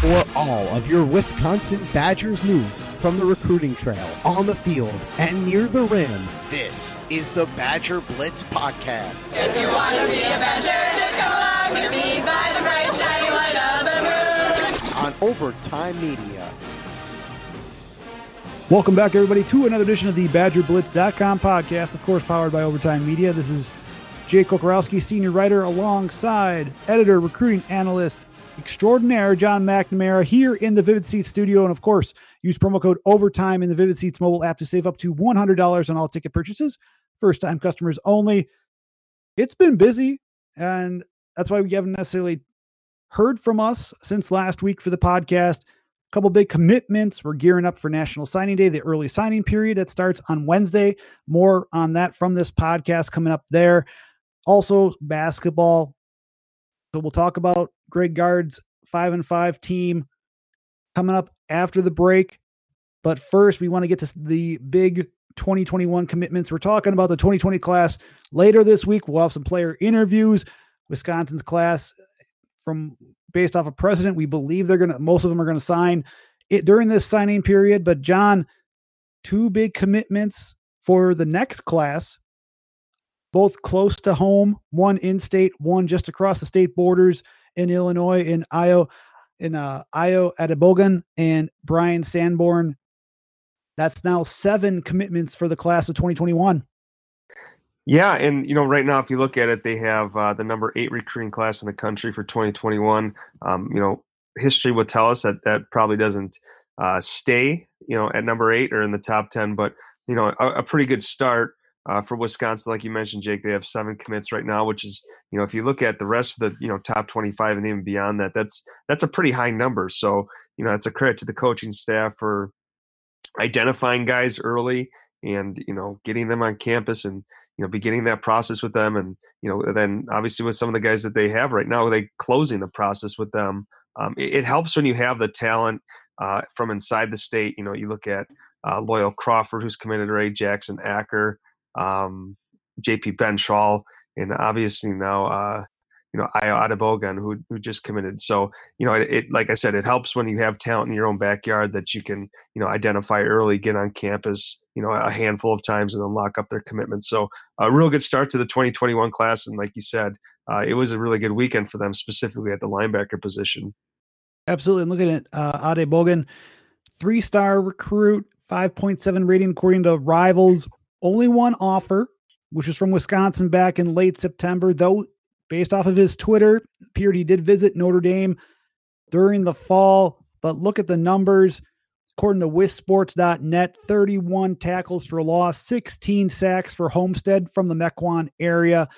For all of your Wisconsin Badgers news from the recruiting trail, on the field, and near the rim, this is the Badger Blitz Podcast. If you want to be a Badger, just come along with me by the bright shiny light of the moon. On Overtime Media. Welcome back, everybody, to another edition of the BadgerBlitz.com podcast, of course, powered by Overtime Media. This is Jay Kocorowski, senior writer, alongside editor, recruiting analyst extraordinaire Jon McNamara here in the Vivid Seats studio. And of course, use promo code OVERTIME in the Vivid Seats mobile app to save up to $100 on all ticket purchases. First time customers only. It's been busy, and that's why we haven't necessarily heard from us since last week for the podcast A couple big commitments. We're gearing up for National Signing Day, the early signing period that starts on Wednesday. More on that from this podcast coming up there. Also, basketball. So we'll talk about Greg Gard's five and five team coming up after the break. But first, we want to get to the big 2021 commitments. We're talking about the 2020 class later this week. We'll have some player interviews. Wisconsin's class from based off of precedent. We believe they're going to, most of them are going to sign it during this signing period. But, Jon, two big commitments for the next class, both close to home, one in state, one just across the state borders in Illinois, in Ayo, in uh, Ayo Adebogun and Bryan Sanborn. That's now seven commitments for the class of 2021. Yeah, and you know, right now, if you look at it, they have uh, the number eight recruiting class in the country for 2021. Um, you know, history would tell us that that probably doesn't uh, stay, you know, at number eight or in the top 10, but you know, a, a pretty good start uh, for Wisconsin. Like you mentioned, Jake, they have seven commits right now, which is, you know, if you look at the rest of the, you know, top 25 and even beyond that, that's that's a pretty high number. So, you know, that's a credit to the coaching staff for identifying guys early and you know getting them on campus and you know, beginning that process with them, and you know, then obviously with some of the guys that they have right now, they closing the process with them. Um, it, it, helps when you have the talent uh, from inside the state. You know, you look at uh, Loyal Crawford, who's committed Ray Jackson Acker, um, J.P. Benzschawel, and obviously now uh, you know Ayo Adebogun who who just committed. So you know it, it, like I said, it helps when you have talent in your own backyard that you can you know identify early, get on campus, you know a handful of times, and then lock up their commitment. So a real good start to the 2021 class, and like you said, uh, it was a really good weekend for them, specifically at the linebacker position. Absolutely, and looking at uh, Adebogun, three star recruit, 5.7 rating according to Rivals. Only one offer, which was from Wisconsin back in late September, though based off of his Twitter, appeared he did visit Notre Dame during the fall. But look at the numbers. According to wisports.net, 31 tackles for loss, 16 sacks for Homestead from the Mequon area.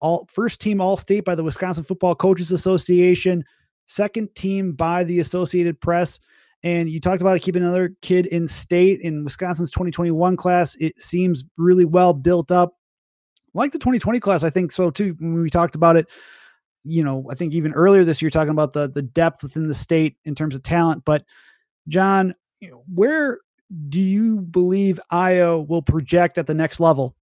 All first team all state by the Wisconsin Football Coaches Association, second team by the Associated Press. And you talked about keeping another kid in state in Wisconsin's 2021 class. It seems really well built up like the 2020 class, I think so too. When we talked about it, you know, I think even earlier this year, talking about the the depth within the state in terms of talent. But Jon, where do you believe Ayo will project at the next level?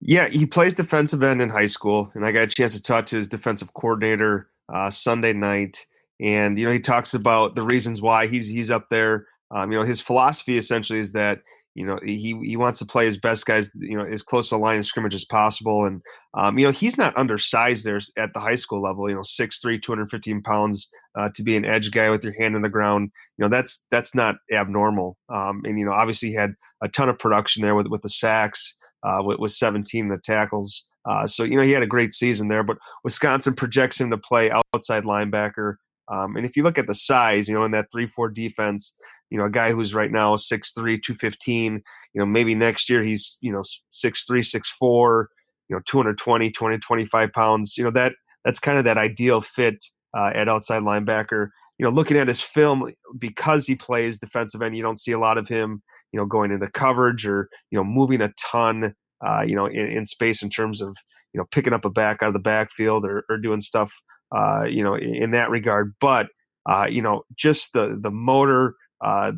Yeah, he plays defensive end in high school, and I got a chance to talk to his defensive coordinator uh, Sunday night, and you know he talks about the reasons why he's he's up there. Um, you know, his philosophy essentially is that you know, he he wants to play his best guys, you know, as close to the line of scrimmage as possible. And um, you know, he's not undersized there at the high school level. You know, 6'3", 215 pounds uh, to be an edge guy with your hand in the ground. You know, that's that's not abnormal. Um, and you know, obviously he had a ton of production there with with the sacks, uh, with, with 17 the tackles. Uh, so you know, he had a great season there. But Wisconsin projects him to play outside linebacker. Um, and if you look at the size, you know, in that three-four defense, you know, a guy who's right now 6'3", 215, you know, maybe next year he's, you know, 6'3", 6'4", you know, 220, 20, 25 pounds. You know, that that's kind of that ideal fit uh, at outside linebacker. You know, looking at his film, because he plays defensive end, you don't see a lot of him, you know, going into coverage or, you know, moving a ton, uh, you know, in, in, space in terms of, you know, picking up a back out of the backfield or, or doing stuff, uh, you know, in, that regard. But, uh, you know, just the the motor, uh,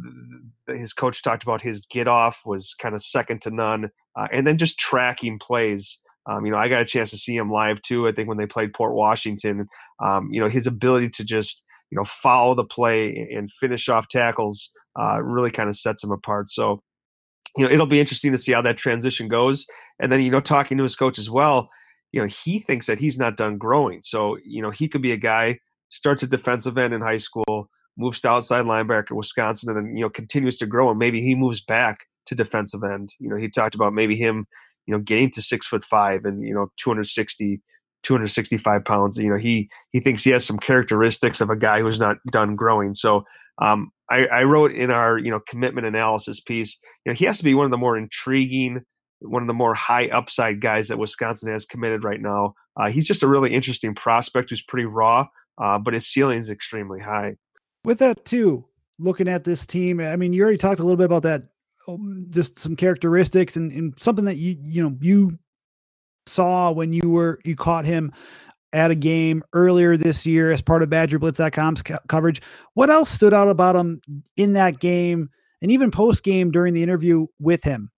his coach talked about his get off was kind of second to none, uh, and then just tracking plays. Um, you know, I got a chance to see him live too. I think when they played Port Washington, um, you know, his ability to just you know follow the play and finish off tackles uh, really kind of sets him apart. So you know it'll be interesting to see how that transition goes. And then you know talking to his coach as well, you know he thinks that he's not done growing. So you know he could be a guy starts at defensive end in high school, moves to outside linebacker in Wisconsin, and then you know continues to grow and maybe he moves back to defensive end. You know he talked about maybe him you know getting to six foot five and you know 260 265 pounds. You know, he he thinks he has some characteristics of a guy who's not done growing. So um, I, I, wrote in our you know commitment analysis piece, you know, he has to be one of the more intriguing, one of the more high upside guys that Wisconsin has committed right now. Uh, he's just a really interesting prospect who's pretty raw, uh, but his ceiling is extremely high. With that too, looking at this team, I mean, you already talked a little bit about that, um, just some characteristics and, and something that you you know you saw when you were you caught him at a game earlier this year as part of BadgerBlitz.com's co- coverage. What else stood out about him in that game and even post game during the interview with him?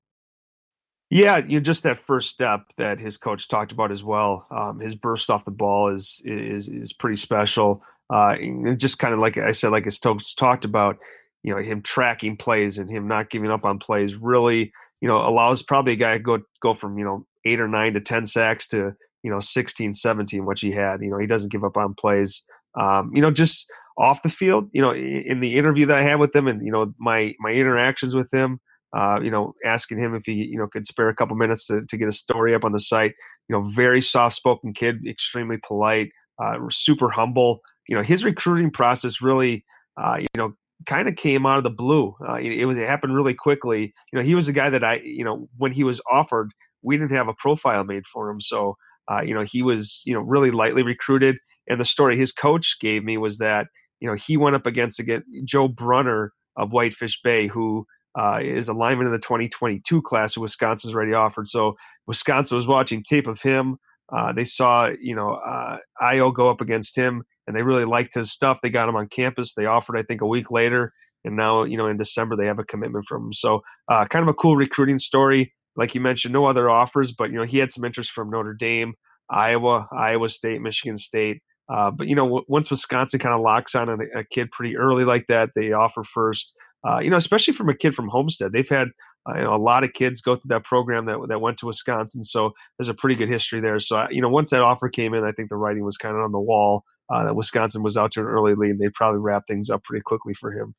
Yeah, you know, just that first step that his coach talked about as well. Um, his burst off the ball is is is pretty special. Uh, just kind of like I said, like his coach talked about, you know, him tracking plays and him not giving up on plays really, you know, allows probably a guy to go go from you know eight or nine to 10 sacks to, you know, 16, 17, which he had. You know, he doesn't give up on plays. Um, you know, just off the field, you know, in the interview that I had with him and, you know, my, my interactions with him, uh, you know, asking him if he, you know, could spare a couple minutes to, to get a story up on the site, you know, very soft spoken kid, extremely polite, uh, super humble. You know, his recruiting process really, uh, you know, kind of came out of the blue. Uh, it, it, was it happened really quickly. You know, he was a guy that I, you know, when he was offered, we didn't have a profile made for him. So, uh, you know, he was, you know, really lightly recruited. And the story his coach gave me was that, you know, he went up against again Joe Brunner of Whitefish Bay, who uh, is a lineman in the 2022 class who Wisconsin's already offered. So Wisconsin was watching tape of him. Uh, they saw, you know, uh, Ayo go up against him, and they really liked his stuff. They got him on campus. They offered, I think, a week later, and now, you know, in December they have a commitment from him. So, uh, kind of a cool recruiting story like you mentioned, no other offers, but you know he had some interest from Notre Dame, Iowa, Iowa State, Michigan State. Uh, but you know, w- once Wisconsin kind of locks on a, a, kid pretty early like that, they offer first. Uh, you know, especially from a kid from Homestead, they've had uh, you know, a lot of kids go through that program that that went to Wisconsin, so there's a pretty good history there. So you know, once that offer came in, I think the writing was kind of on the wall uh, that Wisconsin was out to an early lead. They'd probably wrap things up pretty quickly for him.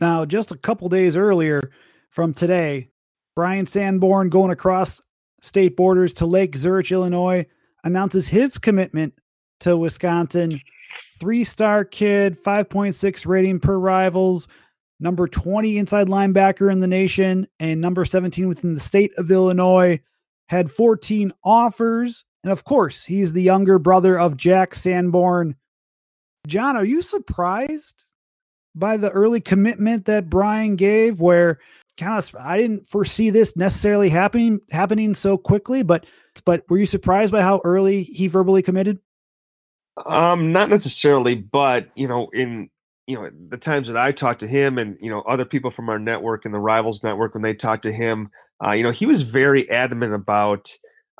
Now, just a couple days earlier from today, Bryan Sanborn going across state borders to Lake Zurich, Illinois, announces his commitment to Wisconsin. Three star kid, 5.6 rating per rivals, number 20 inside linebacker in the nation, and number 17 within the state of Illinois. Had 14 offers. And of course, he's the younger brother of Jack Sanborn. Jon, are you surprised by the early commitment that Bryan gave, where kind of I didn't foresee this necessarily happening happening so quickly, but but were you surprised by how early he verbally committed? Um, not necessarily, but you know, in you know the times that I talked to him and you know other people from our network and the Rivals network when they talked to him, uh, you know, he was very adamant about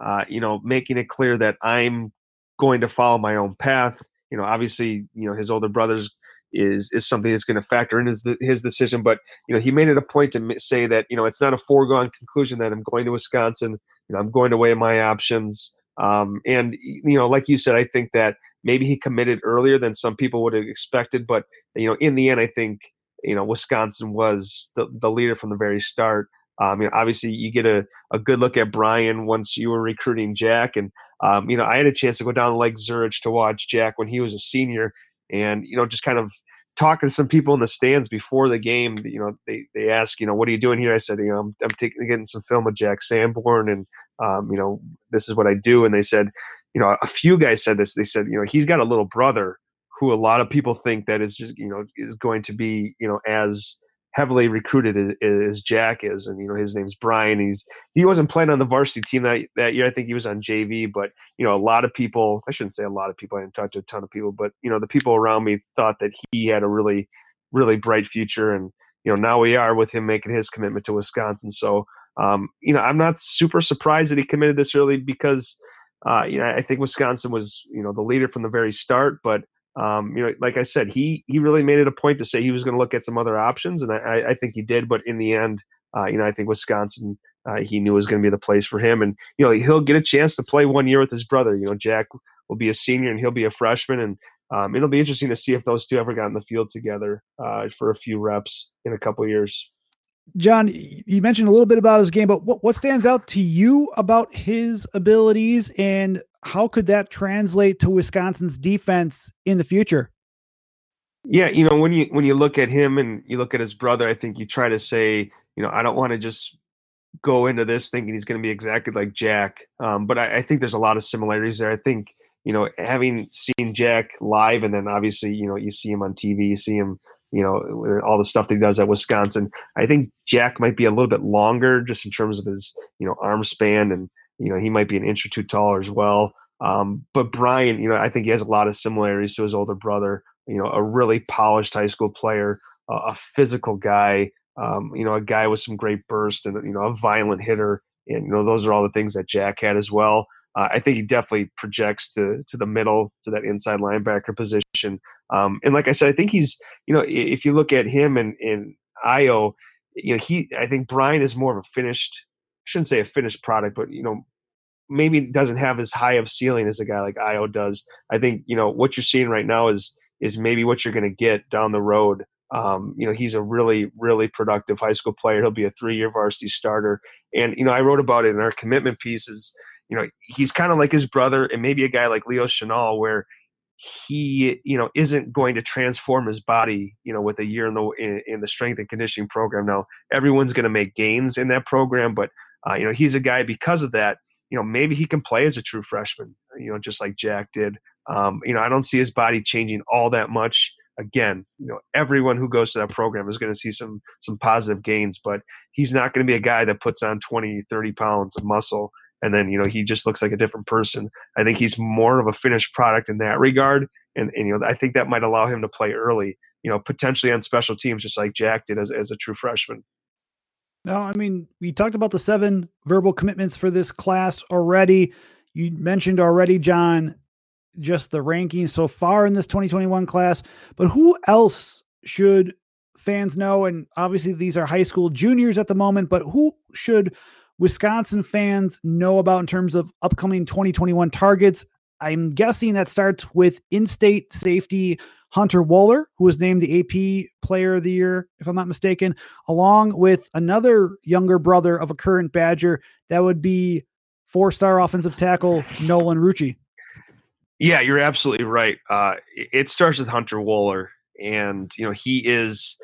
uh, you know making it clear that I'm going to follow my own path. You know, obviously, you know his older brothers is is something that's going to factor in his his decision. But you know, he made it a point to say that you know it's not a foregone conclusion that I'm going to Wisconsin. You know, I'm going to weigh my options. Um, and you know, like you said, I think that maybe he committed earlier than some people would have expected. But you know, in the end, I think you know Wisconsin was the the leader from the very start. Um, you know, obviously, you get a, a good look at Bryan once you were recruiting Jack, and um, you know, I had a chance to go down to Lake Zurich to watch Jack when he was a senior, and you know just kind of talking to some people in the stands before the game you know they they ask you know what are you doing here i said you know i'm, I'm taking getting some film of jack sanborn and um, you know this is what i do and they said you know a few guys said this they said you know he's got a little brother who a lot of people think that is just you know is going to be you know as heavily recruited as, Jack is, and you know his name's Bryan. He's he wasn't playing on the varsity team that that year. I think he was on JV, but you know a lot of people. I shouldn't say a lot of people. I didn't talk to a ton of people, but you know the people around me thought that he had a really really bright future, and you know now we are with him making his commitment to Wisconsin. So um, you know I'm not super surprised that he committed this early because uh, you know I think Wisconsin was you know the leader from the very start, but um, you know, like I said, he he really made it a point to say he was going to look at some other options, and I, I think he did. But in the end, uh, you know, I think Wisconsin uh, he knew was going to be the place for him, and you know, he'll get a chance to play one year with his brother. You know, Jack will be a senior and he'll be a freshman, and um, it'll be interesting to see if those two ever got in the field together uh, for a few reps in a couple years. Jon, you mentioned a little bit about his game, but what, what stands out to you about his abilities and how could that translate to Wisconsin's defense in the future? Yeah, you know, when you when you look at him and you look at his brother, I think you try to say, you know, I don't want to just go into this thinking he's going to be exactly like Jack, um, but I, I, think there's a lot of similarities there. I think you know, having seen Jack live, and then obviously, you know, you see him on TV, you see him you know, all the stuff that he does at Wisconsin. I think Jack might be a little bit longer just in terms of his, you know, arm span and, you know, he might be an inch or two taller as well. Um, but Bryan, you know, I think he has a lot of similarities to his older brother, you know, a really polished high school player, uh, a physical guy, um, you know, a guy with some great burst and, you know, a violent hitter. And, you know, those are all the things that Jack had as well. Uh, I think he definitely projects to to the middle to that inside linebacker position. Um, and like I said, I think he's you know if you look at him and in Ayo, you know he I think Bryan is more of a finished. I shouldn't say a finished product, but you know maybe doesn't have as high of ceiling as a guy like Ayo does. I think you know what you're seeing right now is is maybe what you're going to get down the road. Um, you know, he's a really, really productive high school player. He'll be a three-year varsity starter. And you know, I wrote about it in our commitment pieces you know, he's kind of like his brother and maybe a guy like Leo Chenal where he, you know, isn't going to transform his body, you know, with a year in the in, in the strength and conditioning program. Now, everyone's going to make gains in that program, but uh, you know, he's a guy because of that. You know, maybe he can play as a true freshman. You know, just like Jack did. Um, you know, I don't see his body changing all that much. Again, you know, everyone who goes to that program is going to see some some positive gains, but he's not going to be a guy that puts on 20, 30 pounds of muscle and then you know he just looks like a different person. I think he's more of a finished product in that regard, and, and you know I think that might allow him to play early, you know, potentially on special teams, just like Jack did as as a true freshman. No, I mean we talked about the seven verbal commitments for this class already. You mentioned already, Jon, just the rankings so far in this 2021 class, but who else should fans know? And obviously, these are high school juniors at the moment, but who should Wisconsin fans know about in terms of upcoming 2021 targets. I'm guessing that starts with in state safety Hunter Wohler, who was named the AP Player of the Year, if I'm not mistaken, along with another younger brother of a current Badger. That would be four star offensive tackle Nolan Rucci. Yeah, you're absolutely right. Uh, it starts with Hunter Wohler, and you know he is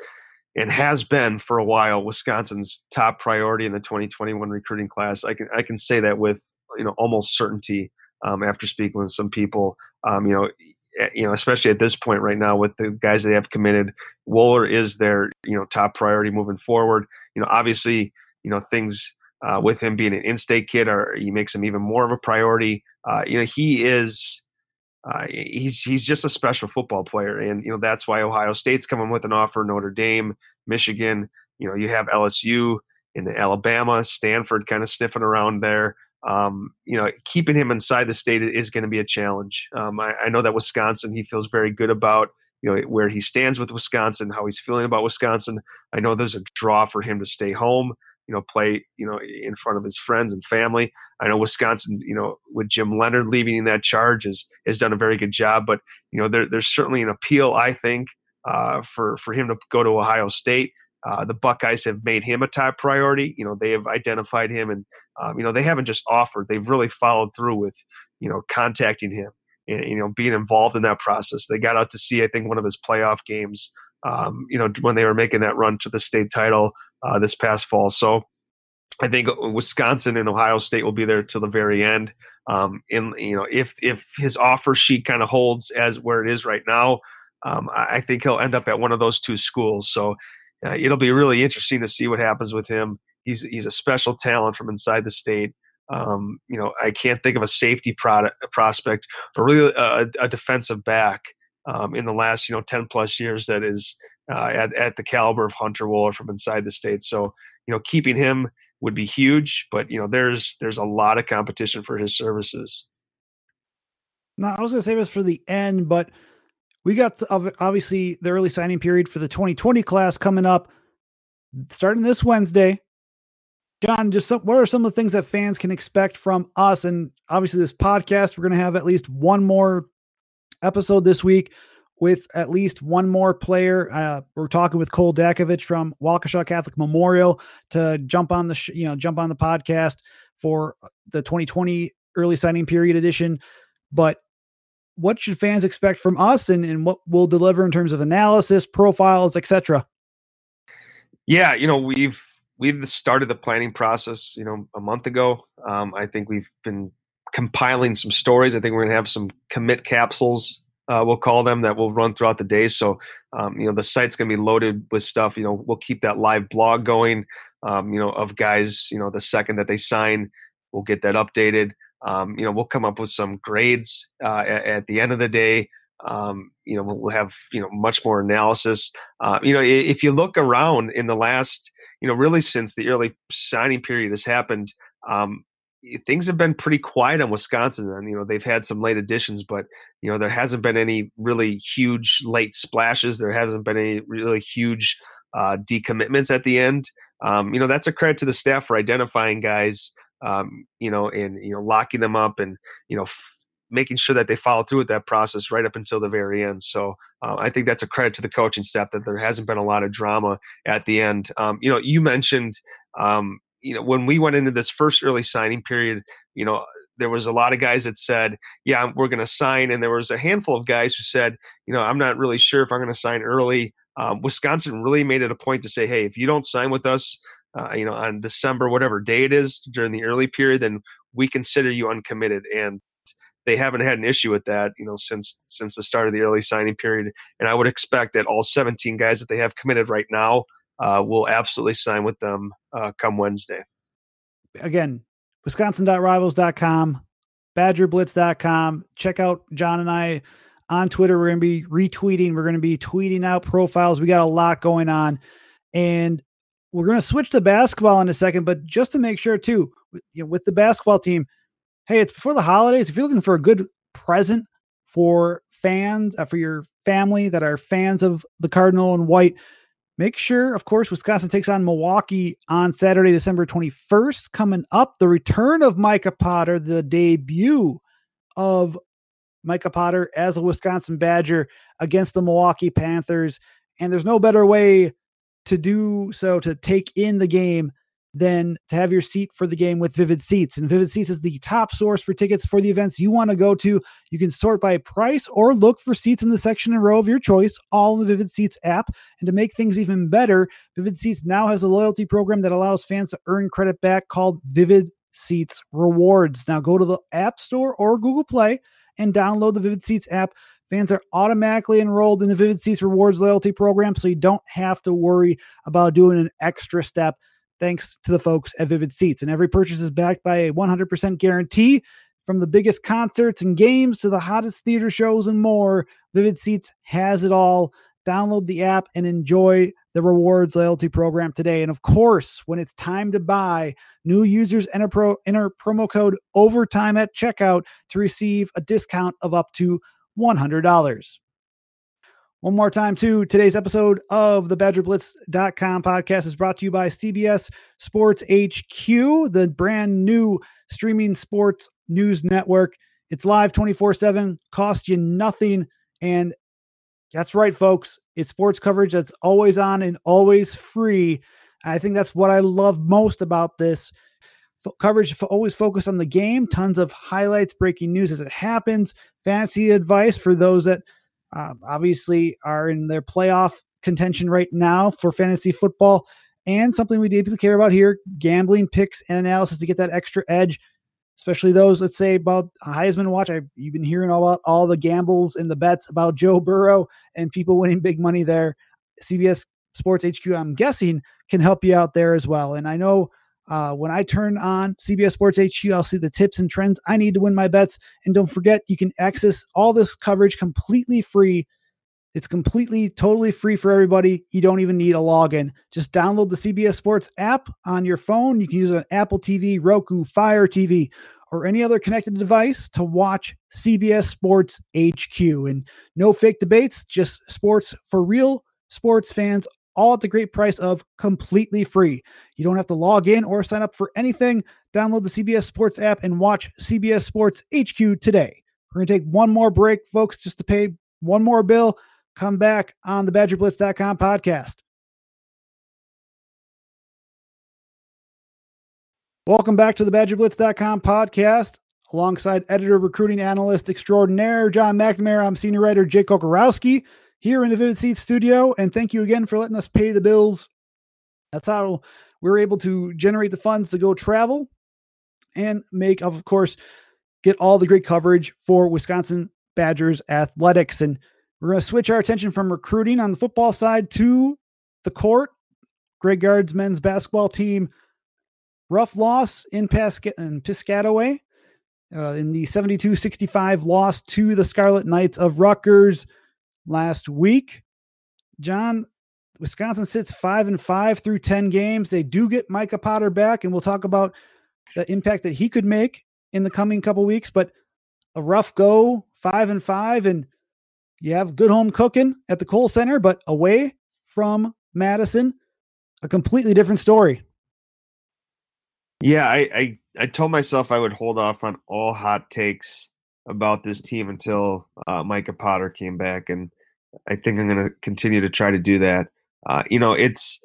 and has been for a while Wisconsin's top priority in the 2021 recruiting class. I can I can say that with you know almost certainty um, after speaking with some people. Um, you know, you know, especially at this point right now with the guys they have committed, Wohler is their you know top priority moving forward. You know, obviously, you know things uh, with him being an in-state kid, are he makes him even more of a priority. Uh, you know, he is uh, he's he's just a special football player, and you know that's why Ohio State's coming with an offer. Notre Dame, Michigan, you know you have LSU in Alabama, Stanford, kind of sniffing around there. Um, you know, keeping him inside the state is going to be a challenge. Um, I, I know that Wisconsin, he feels very good about you know where he stands with Wisconsin, how he's feeling about Wisconsin. I know there's a draw for him to stay home you know, play, you know, in front of his friends and family. I know Wisconsin, you know, with Jim Leonhard leading that charge has has done a very good job. But you know, there, there's certainly an appeal, I think, uh, for for him to go to Ohio State. Uh, the Buckeyes have made him a top priority. You know, they have identified him, and um, you know, they haven't just offered; they've really followed through with, you know, contacting him and you know being involved in that process. They got out to see, I think, one of his playoff games. Um, you know, when they were making that run to the state title uh, this past fall. So I think Wisconsin and Ohio State will be there till the very end. Um, and you know, if if his offer sheet kind of holds as where it is right now, um, I think he'll end up at one of those two schools. So uh, it'll be really interesting to see what happens with him. He's he's a special talent from inside the state. Um, you know, I can't think of a safety product, a prospect or really a, a defensive back um, in the last you know ten plus years that is uh, at, at the caliber of Hunter Wohler from inside the state. So, you know, keeping him would be huge, but you know, there's there's a lot of competition for his services. Now, I was going to save this for the end, but we got obviously the early signing period for the 2020 class coming up starting this Wednesday. Jon, just some, what are some of the things that fans can expect from us? And obviously, this podcast, we're going to have at least one more episode this week with at least one more player. Uh, we're talking with Cole Dakovich from Waukesha Catholic Memorial to jump on the sh- you know jump on the podcast for the 2020 early signing period edition. But what should fans expect from us, and, and what we'll deliver in terms of analysis, profiles, etc. Yeah, you know we've we've started the planning process, you know, a month ago. Um, I think we've been compiling some stories. I think we're going to have some commit capsules, uh, we'll call them, that will run throughout the day. So, um, you know, the site's going to be loaded with stuff. You know, we'll keep that live blog going, um, you know, of guys, you know, the second that they sign, we'll get that updated. Um, you know, we'll come up with some grades uh, at, at, the end of the day. Um, you know, we'll have, you know, much more analysis. Uh, you know, if you look around in the last, you know, really since the early signing period has happened, um, things have been pretty quiet on Wisconsin. And you know, they've had some late additions, but you know, there hasn't been any really huge late splashes. There hasn't been any really huge uh, decommitments at the end. Um, you know, that's a credit to the staff for identifying guys. Um, you know, and you know, locking them up and you know, f- making sure that they follow through with that process right up until the very end. So uh, I think that's a credit to the coaching staff that there hasn't been a lot of drama at the end. Um, you know, you mentioned, um, you know, when we went into this first early signing period, you know, there was a lot of guys that said, "Yeah, we're going to sign," and there was a handful of guys who said, "You know, I'm not really sure if I'm going to sign early." Um, Wisconsin really made it a point to say, "Hey, if you don't sign with us, uh, you know, on December, whatever day it is during the early period, then we consider you uncommitted." And they haven't had an issue with that, you know, since since the start of the early signing period. And I would expect that all 17 guys that they have committed right now uh, will absolutely sign with them uh, come Wednesday. Again, wisconsin.rivals.com, badgerblitz.com. Check out Jon and I on Twitter. We're going to be retweeting. We're going to be tweeting out profiles. We got a lot going on. And we're going to switch to basketball in a second, but just to make sure, too, you know, with the basketball team – hey, it's before the holidays. If you're looking for a good present for fans, uh, for your family that are fans of the Cardinal and White, make sure, of course, Wisconsin takes on Milwaukee on Saturday, December 21st. Coming up, the return of Micah Potter, the debut of Micah Potter as a Wisconsin Badger against the Milwaukee Panthers. And there's no better way to do so to take in the game than to have your seat for the game with Vivid Seats. And Vivid Seats is the top source for tickets for the events you want to go to. You can sort by price or look for seats in the section and row of your choice, all in the Vivid Seats app. And to make things even better, Vivid Seats now has a loyalty program that allows fans to earn credit back called Vivid Seats Rewards. Now go to the App Store or Google Play and download the Vivid Seats app. Fans are automatically enrolled in the Vivid Seats Rewards loyalty program, so you don't have to worry about doing an extra step thanks to the folks at Vivid Seats. And every purchase is backed by a 100% guarantee. From the biggest concerts and games to the hottest theater shows and more, Vivid Seats has it all. Download the app and enjoy the rewards loyalty program today. And of course, when it's time to buy, new users enter, pro, enter promo code OVERTIME at checkout to receive a discount of up to $100. One more time, too. Today's episode of the BadgerBlitz.com podcast is brought to you by CBS Sports HQ, the brand new streaming sports news network. It's live 24 7, costs you nothing. And that's right, folks. It's sports coverage that's always on and always free. I think that's what I love most about this. F- coverage always focused on the game, tons of highlights, breaking news as it happens, fantasy advice for those that uh, obviously are in their playoff contention right now for fantasy football. And something we deeply care about here gambling picks and analysis to get that extra edge, especially those, let's say, about Heisman Watch. I've, you've been hearing all about all the gambles and the bets about Joe Burrow and people winning big money there. CBS Sports HQ, I'm guessing, can help you out there as well. And I know uh, when I turn on CBS Sports HQ, I'll see the tips and trends I need to win my bets. And don't forget, you can access all this coverage completely free. It's completely, totally free for everybody. You don't even need a login. Just download the CBS Sports app on your phone. You can use on Apple TV, Roku, Fire TV, or any other connected device to watch CBS Sports HQ. And no fake debates, just sports for real sports fans, all at the great price of completely free. You don't have to log in or sign up for anything. Download the CBS Sports app and watch CBS Sports HQ today. We're going to take one more break, folks, just to pay one more bill. Come back on the BadgerBlitz.com podcast. Welcome back to the BadgerBlitz.com podcast. Alongside editor, recruiting analyst extraordinaire Jon McNamara, I'm senior writer Jake Kocorowski here in the Vivid Seats studio. And thank you again for letting us pay the bills. That's how we are able to generate the funds to go travel and make, of course, get all the great coverage for Wisconsin Badgers athletics. And we're going to switch our attention from recruiting on the football side to the court. Greg Gard's men's basketball team, rough loss in, Pasca- in Piscataway uh, in the 72 65 loss to the Scarlet Knights of Rutgers last week. Jon, Wisconsin sits five and five through 10 games. They do get Micah Potter back, and we'll talk about the impact that he could make in the coming couple weeks. But a rough go, five and five, and you have good home cooking at the Kohl Center, but away from Madison, a completely different story. Yeah, I, I, I told myself I would hold off on all hot takes about this team until uh, Micah Potter came back, and I think I'm going to continue to try to do that. Uh, you know, it's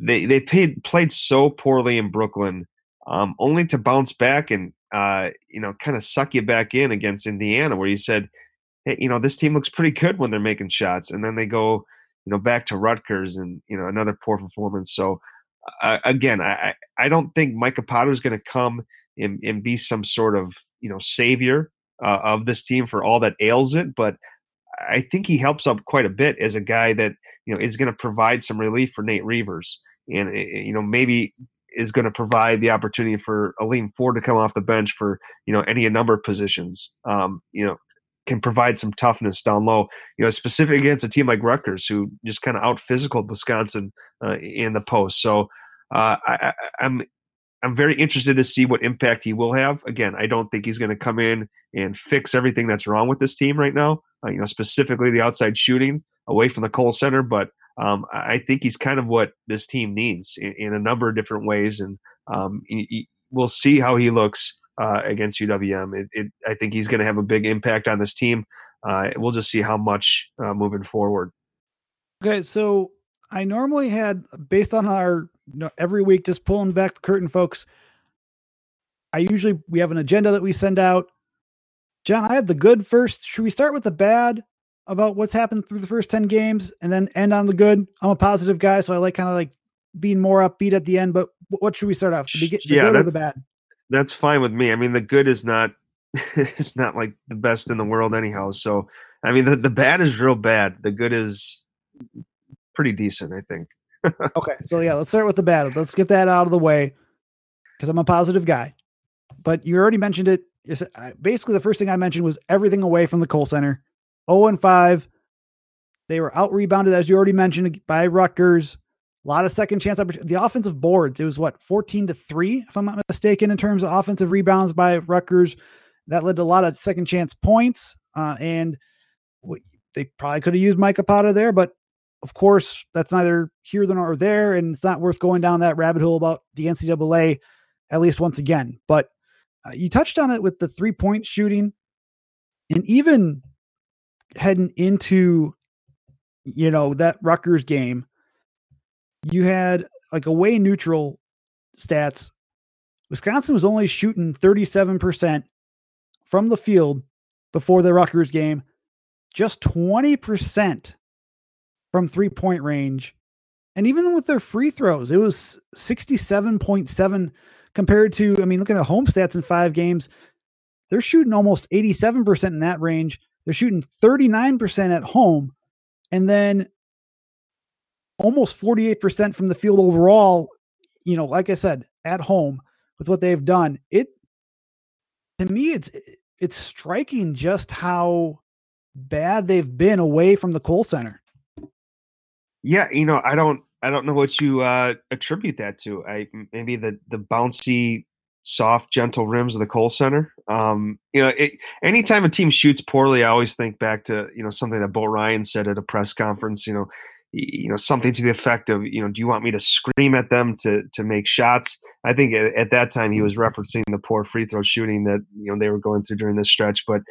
they they played played so poorly in Brooklyn, um, only to bounce back and uh, you know kind of suck you back in against Indiana, where you said, hey, you know, this team looks pretty good when they're making shots, and then they go, you know, back to Rutgers and you know another poor performance. So uh, again, I I don't think Micah Potter is going to come and, and be some sort of you know savior uh, of this team for all that ails it, but I think he helps up quite a bit as a guy that you know is going to provide some relief for Nate Reuvers, and eh, eh, you know maybe is going to provide the opportunity for Aleem Ford to come off the bench for you know any number of positions. Um, you know, can provide some toughness down low. You know, specific against a team like Rutgers, who just kind of out physical Wisconsin uh, in the post. So uh, I, I'm I'm very interested to see what impact he will have. Again, I don't think he's going to come in and fix everything that's wrong with this team right now. Uh, you know, specifically the outside shooting away from the Kohl Center, but um, I think he's kind of what this team needs in, in a number of different ways, and um, he, he, we'll see how he looks uh, against UWM. It, it, I think he's going to have a big impact on this team. Uh, we'll just see how much uh, moving forward. Okay, so I normally had based on our know, every week just pulling back the curtain, folks. I usually we have an agenda that we send out. Jon, I had the good first. Should we start with the bad about what's happened through the first 10 games and then end on the good? I'm a positive guy, so I like kind of like being more upbeat at the end, but what should we start off? The, the yeah, that's, the bad? That's fine with me. I mean, the good is not it's not like the best in the world anyhow. So I mean the, the bad is real bad. The good is pretty decent, I think. Okay, so yeah, let's start with the bad. Let's get that out of the way because I'm a positive guy. But you already mentioned it. Is basically the first thing I mentioned was everything away from the Kohl Center. 0 and 5. They were out rebounded, as you already mentioned, by Rutgers. A lot of second chance opportunity. The offensive boards, it was what, 14 to 3, if I'm not mistaken, in terms of offensive rebounds by Rutgers. That led to a lot of second chance points. Uh, and they probably could have used Micah Potter there, but of course, that's neither here nor there, and it's not worth going down that rabbit hole about the NCAA, at least once again. But uh, you touched on it with the three point shooting, and even heading into, you know, that Rutgers game, you had like away neutral stats. Wisconsin was only shooting 37% from the field before the Rutgers game, just 20% from three point range. And even with their free throws, it was 67.7 compared to, I mean, looking at home stats in five games, they're shooting almost 87% in that range. They're shooting 39% at home. And then almost 48% from the field overall. You know, like I said, at home with what they've done. It, to me, it's, it's striking just how bad they've been away from the Kohl Center. Yeah, you know, I don't I don't know what you uh, attribute that to. I maybe the the bouncy soft, gentle rims of the Kohl Center. Um, you know, it, anytime a team shoots poorly, I always think back to you know something that Bo Ryan said at a press conference. You know, you know something to the effect of you know, do you want me to scream at them to to make shots? I think at, at that time he was referencing the poor free throw shooting that you know they were going through during this stretch. But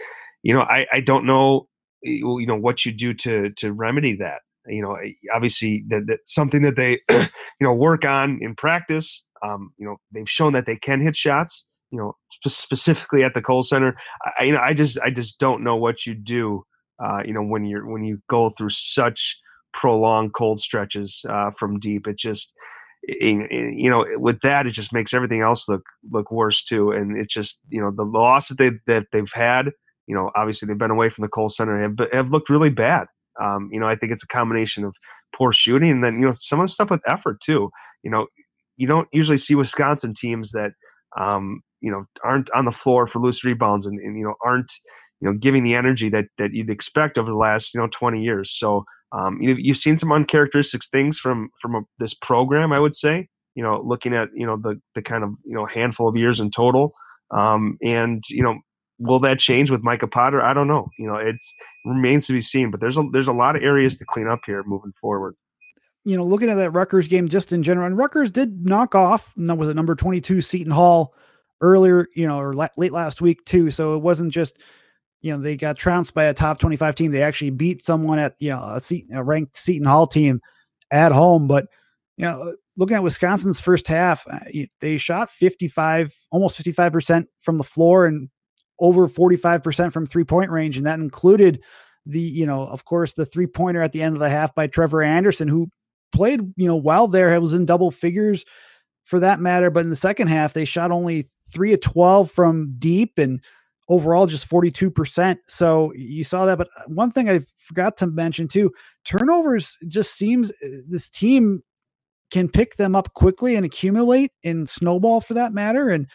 you know, I I don't know you know what you do to to remedy that you know obviously that, that's something that they you know work on in practice um, you know they've shown that they can hit shots you know sp- specifically at the Kohl Center. I, you know I just I just don't know what you do uh, you know when you're when you go through such prolonged cold stretches uh, from deep. It just you know with that it just makes everything else look look worse too. And it just you know the loss that they that they've had you know obviously they've been away from the Kohl Center have, have looked really bad um, you know, I think it's a combination of poor shooting and then you know some of the stuff with effort too. You know, you don't usually see Wisconsin teams that um, you know aren't on the floor for loose rebounds and, and, you know aren't you know giving the energy that that you'd expect over the last you know 20 years. So um, you, you've seen some uncharacteristic things from from a, this program, I would say. You know, looking at you know the the kind of you know handful of years in total, um, and you know will that change with Micah Potter? I don't know. You know, it remains to be seen. But there's a there's a lot of areas to clean up here moving forward. You know, looking at that Rutgers game just in general, and Rutgers did knock off was it number 22 Seton Hall earlier, you know, or la- late last week too. So it wasn't just you know they got trounced by a top 25 team. They actually beat someone at you know a, Seton, a ranked Seton Hall team at home, but you know, looking at Wisconsin's first half, uh, they shot 55, almost 55% from the floor and over 45% from three point range. And that included the, you know, of course, the three pointer at the end of the half by Trevor Anderson, who played, you know, well there. It was in double figures for that matter. But in the second half, they shot only three of 12 from deep and overall just 42%. So you saw that. But uh, one thing I forgot to mention too turnovers just seems uh, this team can pick them up quickly and accumulate and snowball for that matter. And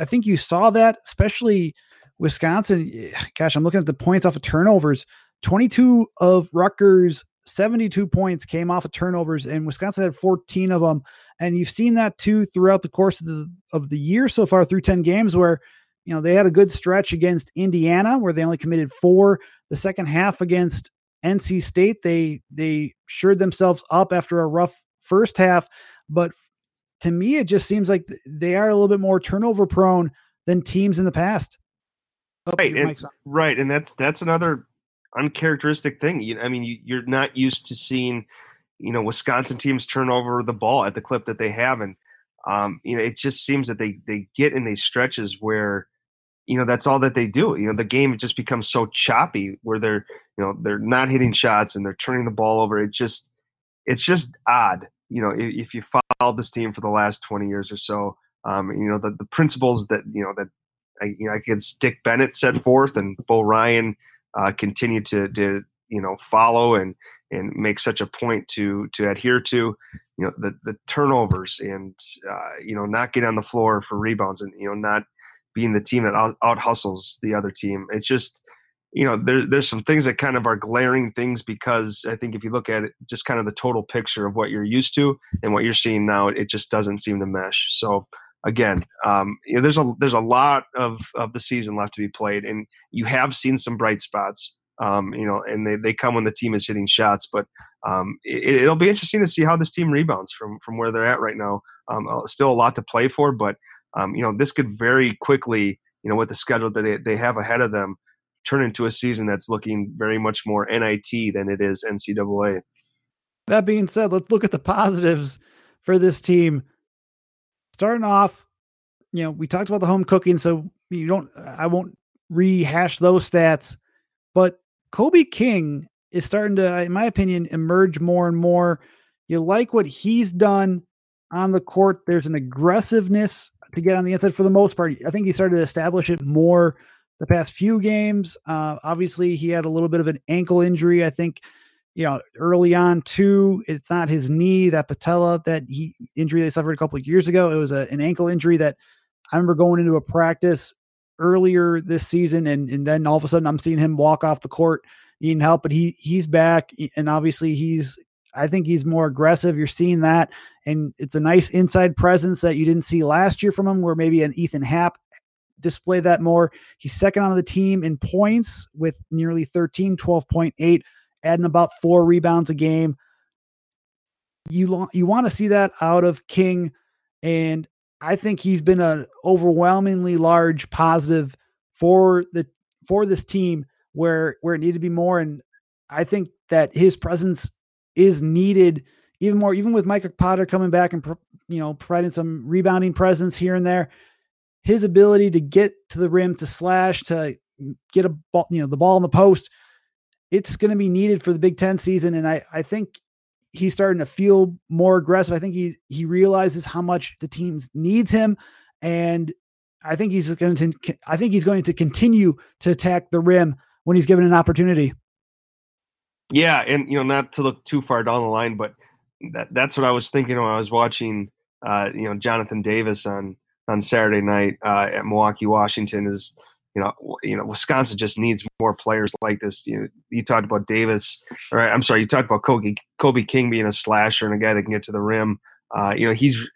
I think you saw that, especially Wisconsin. Eh, gosh, I'm looking at the points off of turnovers. 22 of Rutgers' 72 points came off of turnovers, and Wisconsin had 14 of them. And you've seen that too throughout the course of the of the year so far through 10 games, where you know they had a good stretch against Indiana, where they only committed four. The second half against NC State, they they shored themselves up after a rough first half, but to me, it just seems like they are a little bit more turnover prone than teams in the past. Oh, right, and, right, and that's that's another uncharacteristic thing. You, I mean, you, you're not used to seeing, you know, Wisconsin teams turn over the ball at the clip that they have, and um, you know, it just seems that they they get in these stretches where, you know, that's all that they do. You know, the game just becomes so choppy where they're, you know, they're not hitting shots and they're turning the ball over. It just, it's just odd you know, if, you followed this team for the last 20 years or so, um, you know, the, the principles that, you know, that I, you know, I guess Dick Bennett set forth and Bo Ryan uh, continued to, to, you know, follow and, and make such a point to, to adhere to, you know, the, the turnovers and, uh, you know, not getting on the floor for rebounds and, you know, not being the team that out, out hustles the other team. It's just, you know, there, there's some things that kind of are glaring things because I think if you look at it, just kind of the total picture of what you're used to and what you're seeing now, it just doesn't seem to mesh. So again, um, you know, there's a there's a lot of of the season left to be played, and you have seen some bright spots. Um, you know, and they, they come when the team is hitting shots, but um, it, will be interesting to see how this team rebounds from from where they're at right now. Um, uh, still a lot to play for, but um, you know, this could very quickly, you know, with the schedule that they, they have ahead of them, turn into a season that's looking very much more NIT than it is NCAA. That being said, let's look at the positives for this team. Starting off, you know, we talked about the home cooking, so you don't, I won't rehash those stats, but Kobe King is starting to, in my opinion, emerge more and more. You like what he's done on the court. There's an aggressiveness to get on the inside for the most part. I think he started to establish it more the past few games. Uh, obviously, he had a little bit of an ankle injury. I think, you know, early on too. It's not his knee, that patella, that he injury they suffered a couple of years ago. It was a, an ankle injury that I remember going into a practice earlier this season, and and then all of a sudden I'm seeing him walk off the court needing help, but he he's back, and obviously he's I think he's more aggressive. You're seeing that, and it's a nice inside presence that you didn't see last year from him, where maybe an Ethan Happ displayed that more. He's second on the team in points with nearly 13, 12.8, adding about four rebounds a game. You you want to see that out of King, and I think he's been an overwhelmingly large positive for the for this team where where it needed to be more. And I think that his presence is needed even more, even with Micah Potter coming back and you know providing some rebounding presence here and there. His ability to get to the rim, to slash, to get a ball, you know, the ball in the post, it's going to be needed for the Big Ten season. And I I think he's starting to feel more aggressive. I think he he realizes how much the team needs him, and I think he's going to I think he's going to continue to attack the rim when he's given an opportunity. Yeah, and you know, not to look too far down the line, but that, that's what I was thinking when I was watching, uh, you know, Jonathan Davis on on Saturday night uh, at Milwaukee, Washington. Is you know, you know, Wisconsin just needs more players like this. You you talked about Davis, or I'm sorry, you talked about Kobe, Kobe King being a slasher and a guy that can get to the rim. Uh, you know, he's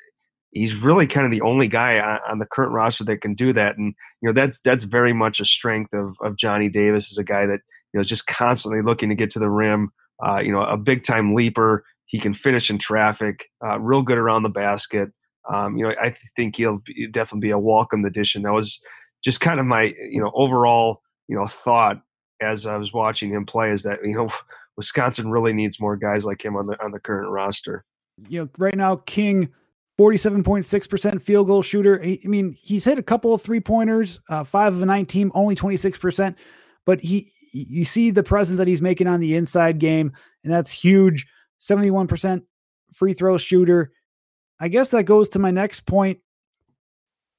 he's really kind of the only guy on, the current roster that can do that, and you know, that's that's very much a strength of of Johnny Davis as a guy that you know is just constantly looking to get to the rim. Uh, you know, a big time leaper. He can finish in traffic. Uh, real good around the basket. Um, you know, I think he'll be, definitely be a welcome addition. That was just kind of my you know overall you know thought as I was watching him play is that you know Wisconsin really needs more guys like him on the on the current roster. You know, right now King. 47.6% field goal shooter. I mean, he's hit a couple of three pointers, uh, five of a nine team, only 26%. But he, you see the presence that he's making on the inside game, and that's huge. 71% free throw shooter. I guess that goes to my next point.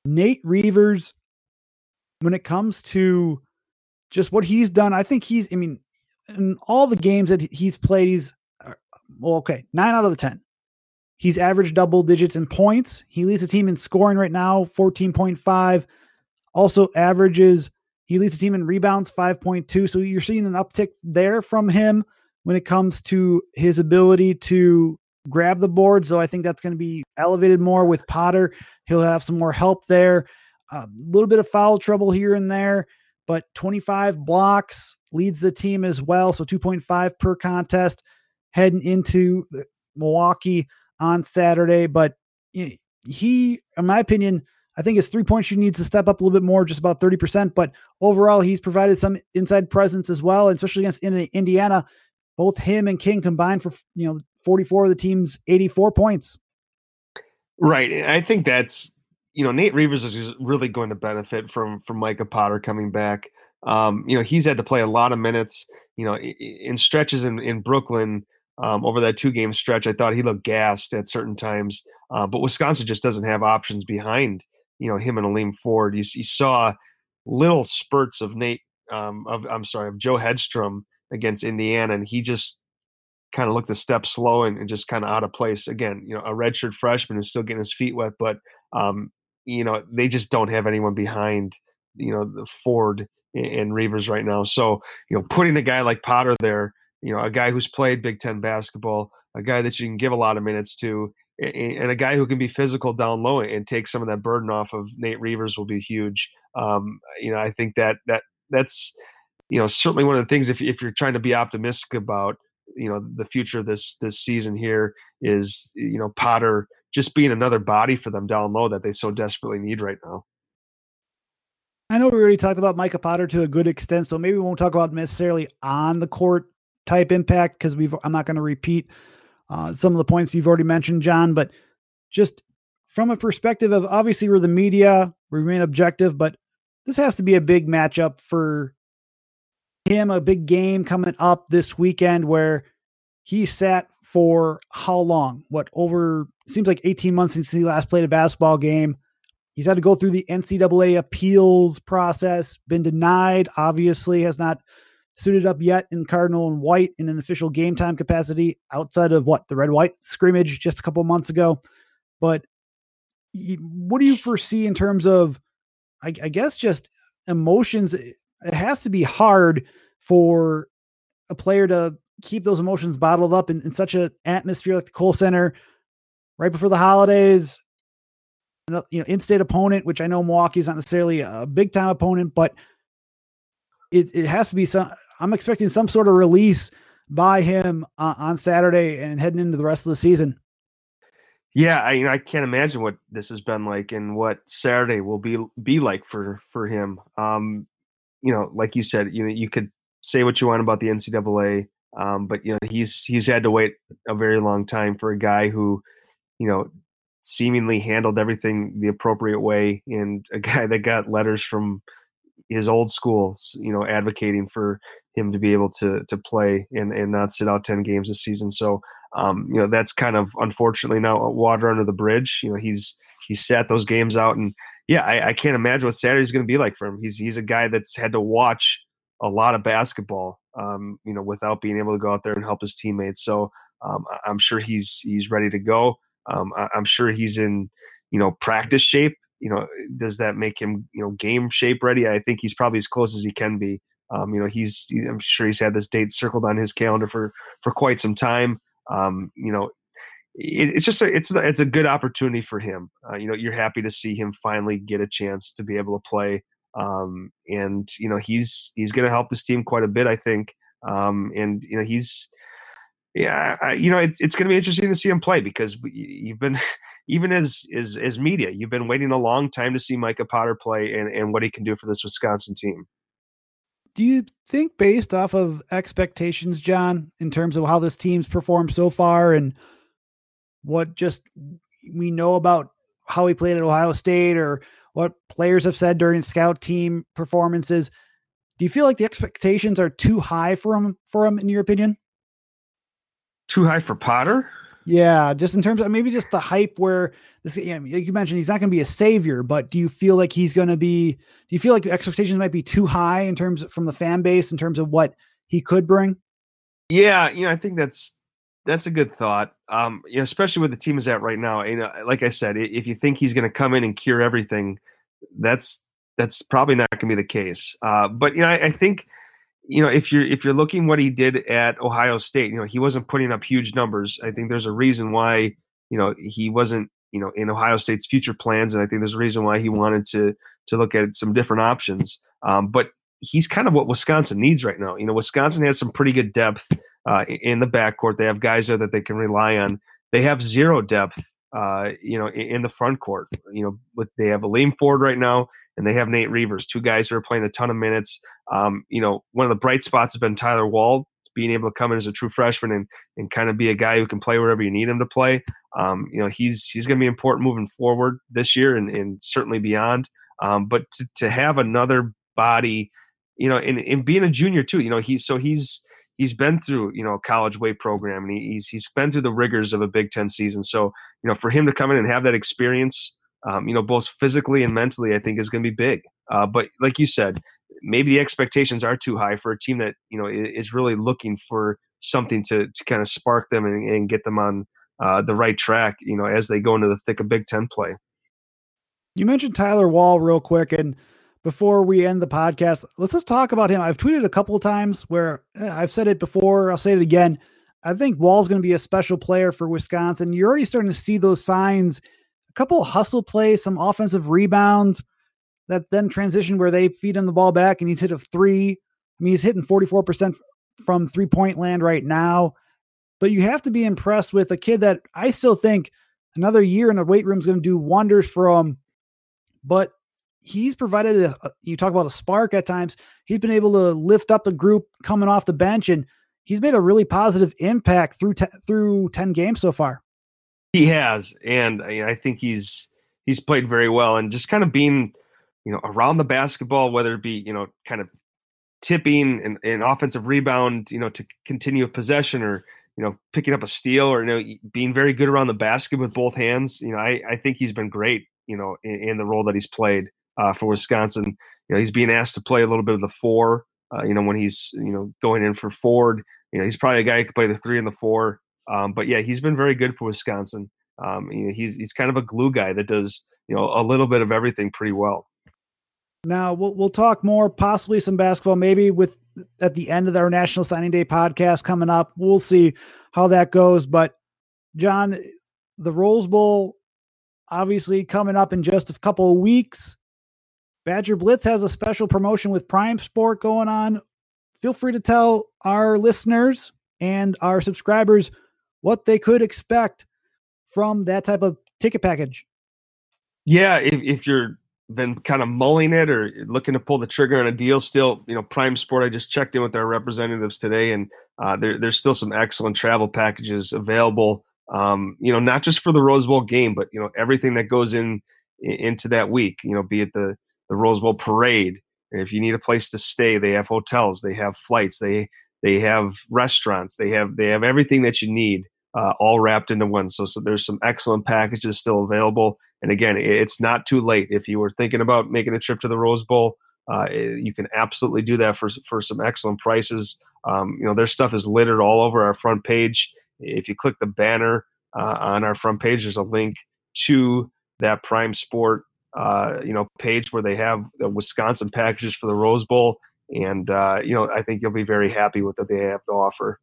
Nate Reuvers when it comes to just what he's done, I think he's, I mean, in all the games that he's played, he's, uh, well, okay, nine out of the 10. He's averaged double digits in points. He leads the team in scoring right now, 14.5. Also averages, he leads the team in rebounds, 5.2. So you're seeing an uptick there from him when it comes to his ability to grab the board. So I think that's going to be elevated more with Potter. He'll have some more help there. A little bit of foul trouble here and there, but 25 blocks leads the team as well. So 2.5 per contest heading into Milwaukee on Saturday. But he, in my opinion, I think his three point shooting needs to step up a little bit more, just about 30%. But overall, he's provided some inside presence as well, especially against Indiana. Both him and King combined for you know 44 of the team's 84 points. Right. I think that's you know, Nate Reuvers is really going to benefit from from Micah Potter coming back. Um, you know, he's had to play a lot of minutes. You know, in stretches in in Brooklyn um, over that two game stretch, I thought he looked gassed at certain times. Uh, but Wisconsin just doesn't have options behind you know him and Aleem Ford. You, you saw little spurts of Nate. Um, of I'm sorry, of Joe Hedstrom against Indiana, and he just kind of looked a step slow and, and just kind of out of place. Again, you know, a redshirt freshman who's still getting his feet wet, but um, you know they just don't have anyone behind you know the Ford and Reuvers right now. So you know putting a guy like Potter there, you know a guy who's played Big Ten basketball, a guy that you can give a lot of minutes to, and a guy who can be physical down low and take some of that burden off of Nate Reuvers will be huge. Um, you know I think that that that's you know certainly one of the things if if you're trying to be optimistic about you know the future of this this season here is you know Potter just being another body for them down low that they so desperately need right now. I know we already talked about Micah Potter to a good extent, so maybe we won't talk about necessarily on the court type impact because we've. I'm not going to repeat uh, some of the points you've already mentioned, Jon, but just from a perspective of obviously we're the media, we remain objective, but this has to be a big matchup for him, a big game coming up this weekend where he sat for how long? What over seems like 18 months since he last played a basketball game. He's had to go through the NCAA appeals process, been denied, obviously, has not suited up yet in Cardinal and White in an official game time capacity outside of what the red white scrimmage just a couple months ago. But what do you foresee in terms of, I, I guess, just emotions? Eh, It has to be hard for a player to keep those emotions bottled up in, in such an atmosphere like the Kohl Center right before the holidays. You know, in-state opponent, which I know Milwaukee's not necessarily a big time opponent, but it, it has to be some. I'm expecting some sort of release by him uh, on Saturday and heading into the rest of the season. Yeah, I you know, I can't imagine what this has been like and what Saturday will be be like for for him. Um, you know, like you said, you know, you could say what you want about the NCAA, um, but you know, he's he's had to wait a very long time for a guy who, you know, seemingly handled everything the appropriate way, and a guy that got letters from his old school, you know, advocating for him to be able to to play and and not sit out ten games this season. So um, you know that's kind of unfortunately now water under the bridge. You know he's he's sat those games out, and yeah, I, I can't imagine what Saturday's going to be like for him. He's he's a guy that's had to watch a lot of basketball, um, you know, without being able to go out there and help his teammates. So um, I'm sure he's he's ready to go. Um, I, I'm sure he's in you know practice shape. You know, does that make him you know game shape ready? I think he's probably as close as he can be. Um, you know, he's I'm sure he's had this date circled on his calendar for for quite some time. Um, you know, it, it's just a, it's a, it's a good opportunity for him. Uh, you know, you're happy to see him finally get a chance to be able to play. Um, and you know, he's he's going to help this team quite a bit, I think. Um, and you know, he's yeah, I, you know, it's it's going to be interesting to see him play because you've been even as as as media, you've been waiting a long time to see Micah Potter play and and what he can do for this Wisconsin team do you think based off of expectations, Jon, in terms of how this team's performed so far and what just we know about how he played at Ohio State or what players have said during scout team performances, do you feel like the expectations are too high for him for him in your opinion? Too high for Potter? Yeah, just in terms of maybe just the hype where this, you know, like you mentioned, he's not going to be a savior, but do you feel like he's going to be? Do you feel like expectations might be too high in terms of, from the fan base in terms of what he could bring? Yeah, you know, I think that's that's a good thought. Um, you know, especially where the team is at right now. You know, like I said, if you think he's going to come in and cure everything, that's that's probably not going to be the case. Uh, but you know, I, I think you know, if you're if you're looking what he did at Ohio State, you know, he wasn't putting up huge numbers. I think there's a reason why, you know, he wasn't, you know, in Ohio State's future plans, and I think there's a reason why he wanted to to look at some different options. Um, but he's kind of what Wisconsin needs right now. You know, Wisconsin has some pretty good depth uh, in the backcourt. They have guys there that they can rely on. They have zero depth, uh, you know, in, in the front court. You know, with they have Aleem Ford right now and they have Nate Reuvers, two guys who are playing a ton of minutes. Um, you know, one of the bright spots has been Tyler Wahl being able to come in as a true freshman and, and kind of be a guy who can play wherever you need him to play. Um, you know, he's he's going to be important moving forward this year and, and certainly beyond. Um, but to, to have another body, you know, and, and being a junior too, you know, he's so he's he's been through you know a college weight program and he's he's been through the rigors of a Big Ten season. So you know, for him to come in and have that experience um, you know, both physically and mentally, I think is going to be big. Uh, but like you said, maybe the expectations are too high for a team that you know is really looking for something to to kind of spark them and, and get them on uh, the right track. You know, as they go into the thick of Big Ten play. You mentioned Tyler Wahl real quick, and before we end the podcast, let's just talk about him. I've tweeted a couple of times where eh, I've said it before. I'll say it again. I think Wahl's going to be a special player for Wisconsin. You're already starting to see those signs a couple hustle plays, some offensive rebounds that then transition where they feed him the ball back and he's hit a three. I mean, he's hitting 44% from three point land right now. But you have to be impressed with a kid that I still think another year in the weight room is going to do wonders for him. But he's provided a, you talk about a spark at times. He's been able to lift up the group coming off the bench and he's made a really positive impact through te- through 10 games so far. He has, and I think he's he's played very well, and just kind of being, you know, around the basketball, whether it be you know, kind of tipping and an offensive rebound, you know, to continue a possession, or you know, picking up a steal, or you know, being very good around the basket with both hands. You know, I I think he's been great, you know, in, in the role that he's played uh, for Wisconsin. You know, he's being asked to play a little bit of the four. Uh, you know, when he's you know going in for Ford, you know, he's probably a guy who could play the three and the four. Um, but yeah, he's been very good for Wisconsin. Um, you know, he's he's kind of a glue guy that does you know a little bit of everything pretty well. Now we'll we'll talk more, possibly some basketball, maybe with at the end of our National Signing Day podcast coming up. We'll see how that goes. But Jon, the Rose Bowl obviously coming up in just a couple of weeks. Badger Blitz has a special promotion with Prime Sport going on. Feel free to tell our listeners and our subscribers what they could expect from that type of ticket package. Yeah, if, if you're been kind of mulling it or looking to pull the trigger on a deal still you know prime sport i just checked in with our representatives today and uh, there, there's still some excellent travel packages available um, you know not just for the rose bowl game but you know everything that goes in into that week you know be it the the rose bowl parade if you need a place to stay they have hotels they have flights they they have restaurants they have they have everything that you need uh, all wrapped into one so, so there's some excellent packages still available and again, it's not too late. If you were thinking about making a trip to the Rose Bowl, uh, you can absolutely do that for for some excellent prices. Um, you know, their stuff is littered all over our front page. If you click the banner uh, on our front page, there's a link to that Prime Sport, uh, you know, page where they have the Wisconsin packages for the Rose Bowl, and uh, you know, I think you'll be very happy with what they have to offer.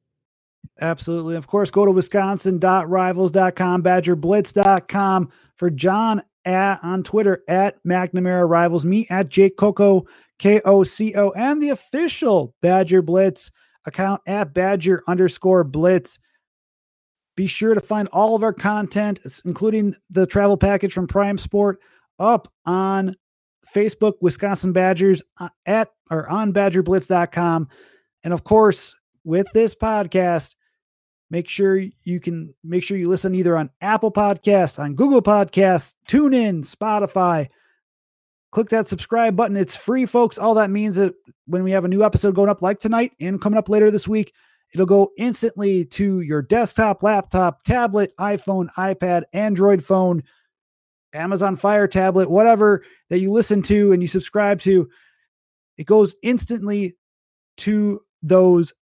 Absolutely. Of course, go to wisconsin.rivals.com, badgerblitz.com for Jon at on Twitter at McNamara Rivals, me at Jake Koco, K O C O, and the official Badger Blitz account at Badger underscore Blitz. Be sure to find all of our content, including the travel package from Prime Sport, up on Facebook, Wisconsin Badgers uh, at or on badgerblitz.com. And of course, with this podcast, Make sure you can make sure you listen either on Apple Podcasts, on Google Podcasts, tune in, Spotify. Click that subscribe button. It's free, folks. All that means that when we have a new episode going up like tonight and coming up later this week, it'll go instantly to your desktop, laptop, tablet, iPhone, iPad, Android phone, Amazon Fire tablet, whatever that you listen to and you subscribe to. It goes instantly to those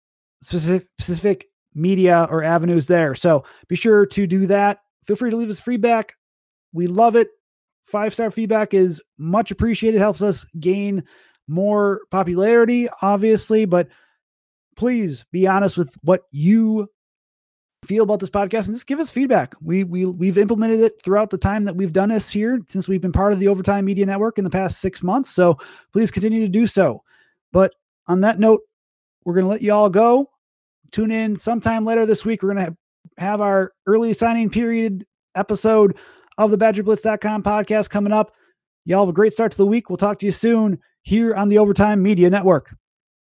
specific, specific media or avenues there. So be sure to do that. Feel free to leave us feedback. We love it. Five star feedback is much appreciated, helps us gain more popularity, obviously, but please be honest with what you feel about this podcast and just give us feedback. We we we've implemented it throughout the time that we've done this here since we've been part of the Overtime Media Network in the past 6 months. So please continue to do so. But on that note, we're going to let you all go tune in sometime later this week. We're going to have our early signing period episode of the BadgerBlitz.com podcast coming up. Y'all have a great start to the week. We'll talk to you soon here on the Overtime Media Network.